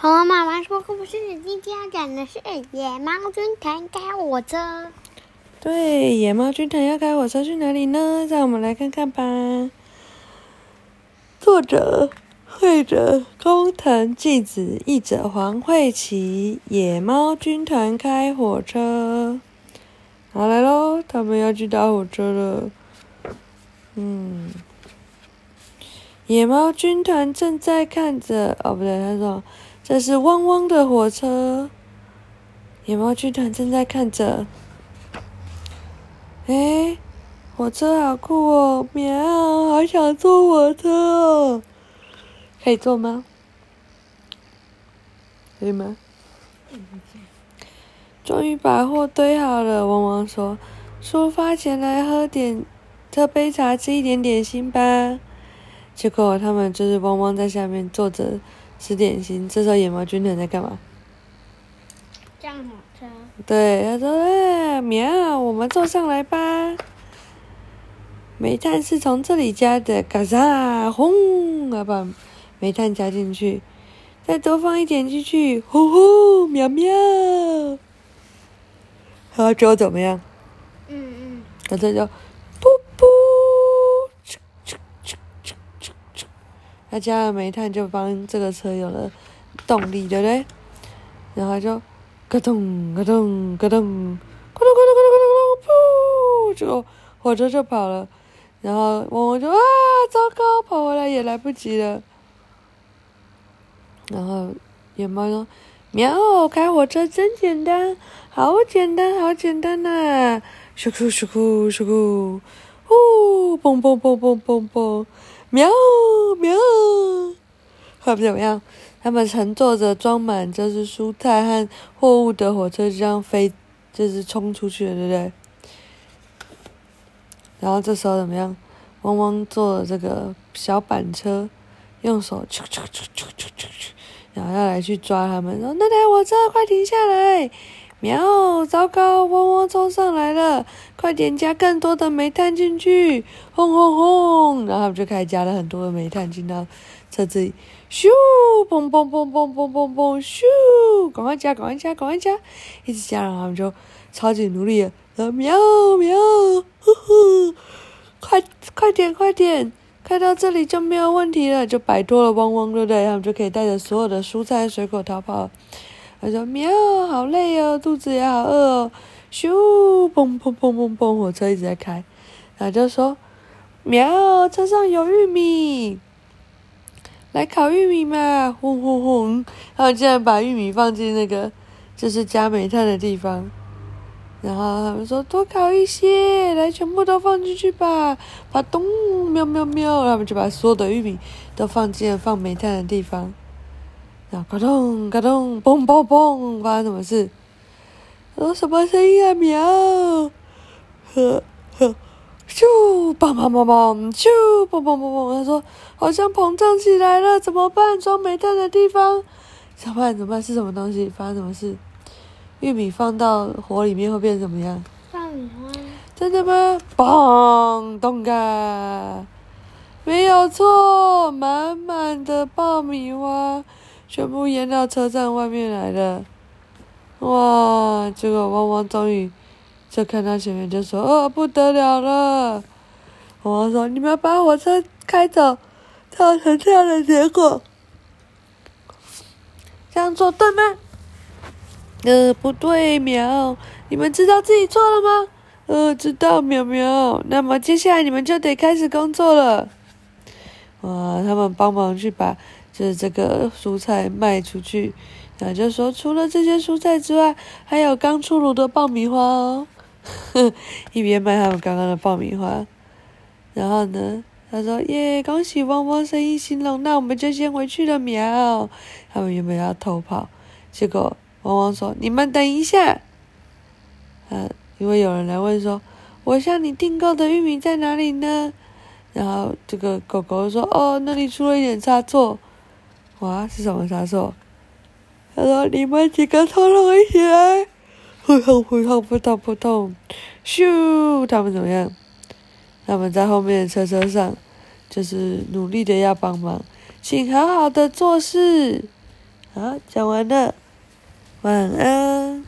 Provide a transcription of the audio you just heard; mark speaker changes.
Speaker 1: 恐龙妈妈说故事，今天要讲的是野猫军团开火车。
Speaker 2: 对，野猫军团要开火车去哪里呢？让我们来看看吧。作者：绘者工藤纪子，译者黄慧琪。野猫军团开火车，好来喽，他们要去搭火车了。嗯，野猫军团正在看着，哦，不对，他说这是汪汪的火车。野猫军团正在看着。哎，火车好酷哦！喵，好想坐火车哦！可以坐吗？可以吗？终于把货堆好了，汪汪说：“出发前来喝点，喝杯茶，吃一点点心吧。”结果他们就是汪汪在下面坐着吃点心。这时候野猫军团在干嘛？
Speaker 1: 上火车。
Speaker 2: 对，他说：“哎，喵，我们坐上来吧。煤炭是从这里加的，嘎嚓，轰，要把煤炭加进去，再多放一点进去，呼呼，喵喵。然后之后怎么样？
Speaker 1: 嗯嗯。
Speaker 2: 然后就，他加了煤炭就帮这个车有了动力，对不对？然后就。咯咚咯咚咯咚，咕咚咕咚咕咚咕咚，噗！就火车就跑了，然后汪汪就啊，糟糕，跑回来也来不及了。然后野猫说：“喵，开火车真简单，好简单，好简单呐！咻酷咻酷咻酷，呼，嘣嘣嘣嘣嘣嘣，喵喵，看怎么样？”他们乘坐着装满就是蔬菜和货物的火车，这样飞，就是冲出去了，对不对？然后这时候怎么样？汪汪坐这个小板车，用手啾啾啾啾啾啾啾，然后要来去抓他们。说：“那台火车快停下来！”喵，糟糕，汪汪冲上来了！快点加更多的煤炭进去！轰轰轰！然后他们就开始加了很多的煤炭进到车子里。咻，嘣嘣嘣嘣嘣嘣嘣，咻，赶快加，赶快加，赶快加，一直加，然后他们就超级努力了，喵喵，呼呼，快快点快点，开到这里就没有问题了，就摆脱了汪汪，对不对？他们就可以带着所有的蔬菜水果逃跑了。他说喵，好累哦，肚子也好饿哦，咻，嘣嘣嘣嘣嘣，火车一直在开，然后就说喵，车上有玉米。来烤玉米嘛，轰轰轰！然后竟然把玉米放进那个就是加煤炭的地方，然后他们说多烤一些，来全部都放进去吧，把咚喵喵喵，他们就把所有的玉米都放进了放煤炭的地方，然后嘎咚嘎咚，嘣嘣嘣，发生什么事？说什么声音啊？喵，呵呵。咻，砰砰砰砰，咻，砰砰砰砰。他说：“好像膨胀起来了，怎么办？装煤炭的地方怎么办？怎么办？是什么东西？发生什么事？玉米放到火里面会变怎么样？
Speaker 1: 爆米花？
Speaker 2: 真的吗？嘣，咚嘎，没有错，满满的爆米花全部淹到车站外面来了。哇，这个汪汪终于。”就看到前面就说：“哦，不得了了！”我说：“你们把火车开走，造成这样的结果，这样做对吗？”“呃，不对，苗！你们知道自己错了吗？”“呃，知道，苗苗。”“那么接下来你们就得开始工作了。”哇！他们帮忙去把就是这个蔬菜卖出去，然后就说：“除了这些蔬菜之外，还有刚出炉的爆米花哦。”一边卖他们刚刚的爆米花，然后呢，他说：“耶，恭喜汪汪生意兴隆，那我们就先回去了。”喵，他们原本要偷跑，结果汪汪说：“你们等一下。”嗯，因为有人来问说：“我向你订购的玉米在哪里呢？”然后这个狗狗说：“哦，那里出了一点差错。”哇，是什么杀手？他说：“你们几个偷了一起来。”扑通扑通扑通扑通，咻！他们怎么样？他们在后面的车车上，就是努力的要帮忙，请好好的做事。好，讲完了，晚安。